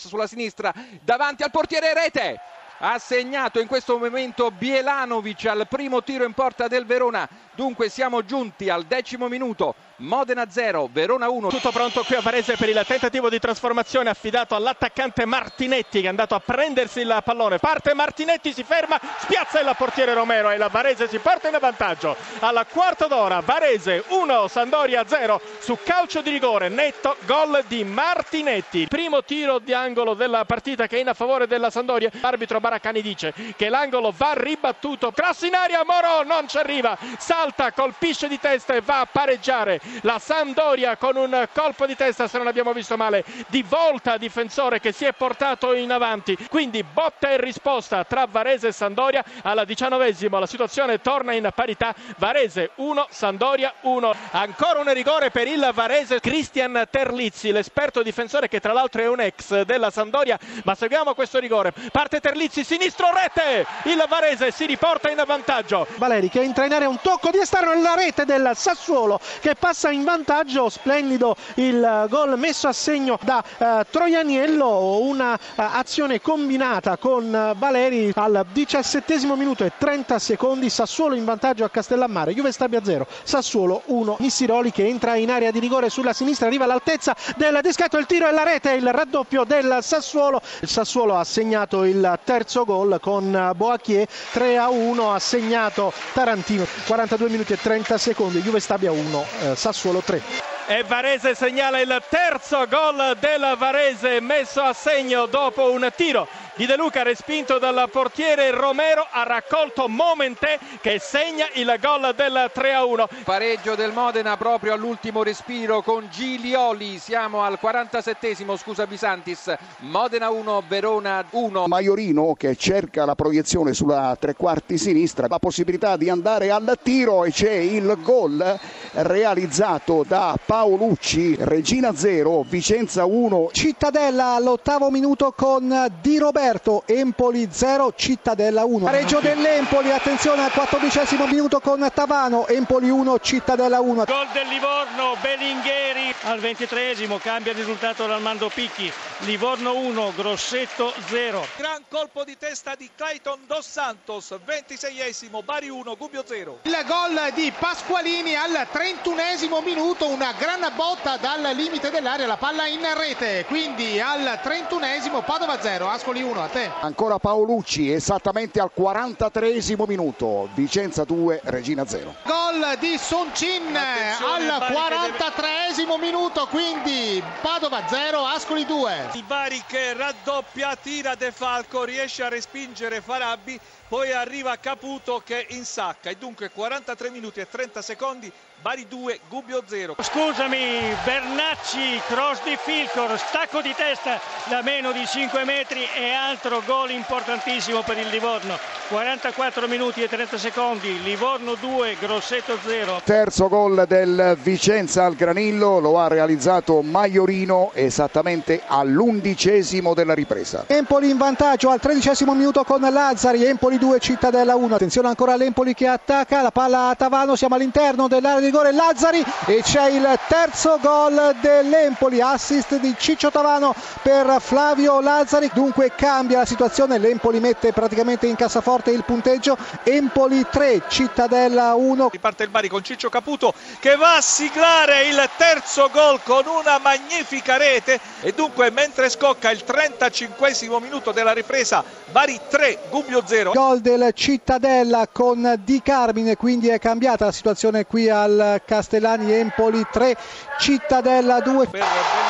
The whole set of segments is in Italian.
cross sulla sinistra, davanti al portiere Rete ha segnato in questo momento Bielanovic al primo tiro in porta del Verona. Dunque siamo giunti al decimo minuto. Modena 0, Verona 1. Tutto pronto qui a Varese per il tentativo di trasformazione affidato all'attaccante Martinetti che è andato a prendersi il pallone. Parte Martinetti, si ferma, spiazza il portiere Romero e la Varese si porta in vantaggio. Alla quarta d'ora Varese 1, Sandoria 0 su calcio di rigore netto, gol di Martinetti. Primo tiro di angolo della partita che è in favore della Sandoria. L'arbitro Baracani dice che l'angolo va ribattuto. Cross in aria, Moro non ci arriva. Salta, colpisce di testa e va a pareggiare la Sampdoria con un colpo di testa, se non abbiamo visto male, di volta difensore che si è portato in avanti. Quindi botta e risposta tra Varese e Sandoria. Alla diciannovesimo la situazione torna in parità. Varese 1, Sandoria 1. Ancora un rigore per il Varese. Cristian Terlizzi, l'esperto difensore che tra l'altro è un ex della Sandoria. Ma seguiamo questo rigore. Parte Terlizzi, sinistro rete. Il Varese si riporta in vantaggio. Valeri che entra in area un tocco di esterno nella rete del Sassuolo che passa passa in vantaggio, splendido il gol messo a segno da eh, Troianiello, una eh, azione combinata con Valeri al diciassettesimo minuto e 30 secondi, Sassuolo in vantaggio a Castellammare, Juve Stabia 0, Sassuolo 1, Missiroli che entra in area di rigore sulla sinistra, arriva all'altezza del dischetto, il tiro e la rete, il raddoppio del Sassuolo, il Sassuolo ha segnato il terzo gol con Boacchier, 3 a 1 ha segnato Tarantino, 42 minuti e 30 secondi, Juve Stabia 1, eh, Sassuolo 3. E Varese segnala il terzo gol del Varese messo a segno dopo un tiro di De Luca respinto dal portiere Romero ha raccolto Momentè che segna il gol del 3-1 pareggio del Modena proprio all'ultimo respiro con Gilioli siamo al 47esimo scusa Bisantis Modena 1 Verona 1 Maiorino che cerca la proiezione sulla tre quarti sinistra la possibilità di andare al tiro e c'è il gol realizzato da Paolucci. Regina 0 Vicenza 1 Cittadella all'ottavo minuto con Di Roberto Roberto, Empoli 0, Cittadella 1. Pareggio dell'Empoli, attenzione al quattordicesimo minuto con Tavano, Empoli 1, Cittadella 1. Gol del Livorno, Bellingheri al ventitreesimo, cambia il risultato l'Armando Picchi, Livorno 1, Grossetto 0. Gran colpo di testa di Clayton Dos Santos, ventiseiesimo, Bari 1, Gubbio 0. Il gol di Pasqualini al trentunesimo minuto, una gran botta dal limite dell'area, la palla in rete, quindi al trentunesimo Padova 0, Ascoli 1 a te. Ancora Paolucci esattamente al 43 minuto, Vicenza 2, Regina 0. Gol di Soncin al 43 minuto, quindi Padova 0, Ascoli 2. Il Bari che raddoppia, tira De Falco, riesce a respingere Farabbi, poi arriva Caputo che insacca e dunque 43 minuti e 30 secondi Bari 2, Gubbio 0. Scusami, Bernacci, cross di Filcor, stacco di testa da meno di 5 metri e altro gol importantissimo per il Livorno. 44 minuti e 30 secondi, Livorno 2, Grosseto 0. Terzo gol del Vicenza al Granillo, lo ha realizzato Maiorino esattamente all'undicesimo della ripresa. Empoli in vantaggio al tredicesimo minuto con Lazzari, Empoli 2, Cittadella 1. Attenzione ancora all'Empoli che attacca, la palla a Tavano, siamo all'interno dell'area di rigore Lazzari e c'è il terzo gol dell'Empoli, assist di Ciccio Tavano per Flavio Lazzari, dunque cambia la situazione, l'Empoli mette praticamente in cassaforte il punteggio, Empoli 3, Cittadella 1. Riparte il Bari con Ciccio Caputo che va a siglare il terzo gol con una magnifica rete e dunque mentre scocca il 35 minuto della ripresa Bari 3, Gubbio 0. Gol del Cittadella con Di Carmine, quindi è cambiata la situazione qui al Castellani Empoli 3 Cittadella 2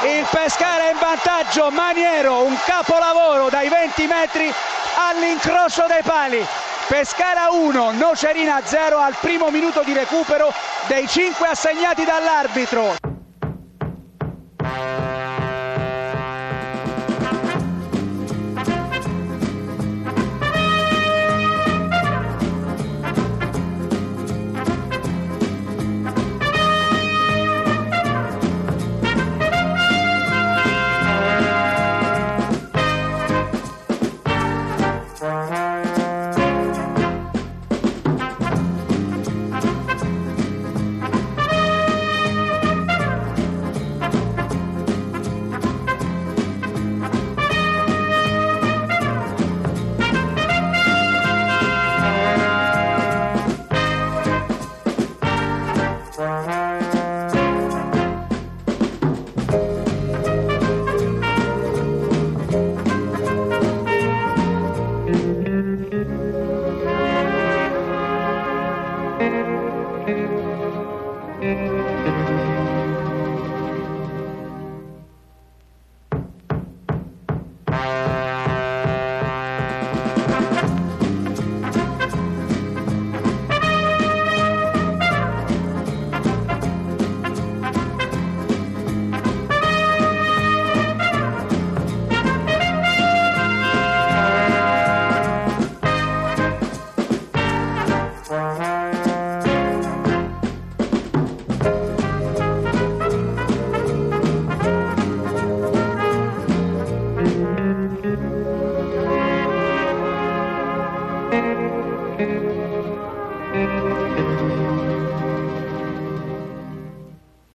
il Pescara in vantaggio Maniero un capolavoro dai 20 metri all'incrocio dei pali. Pescara 1 Nocerina 0 al primo minuto di recupero dei 5 assegnati dall'arbitro Müzik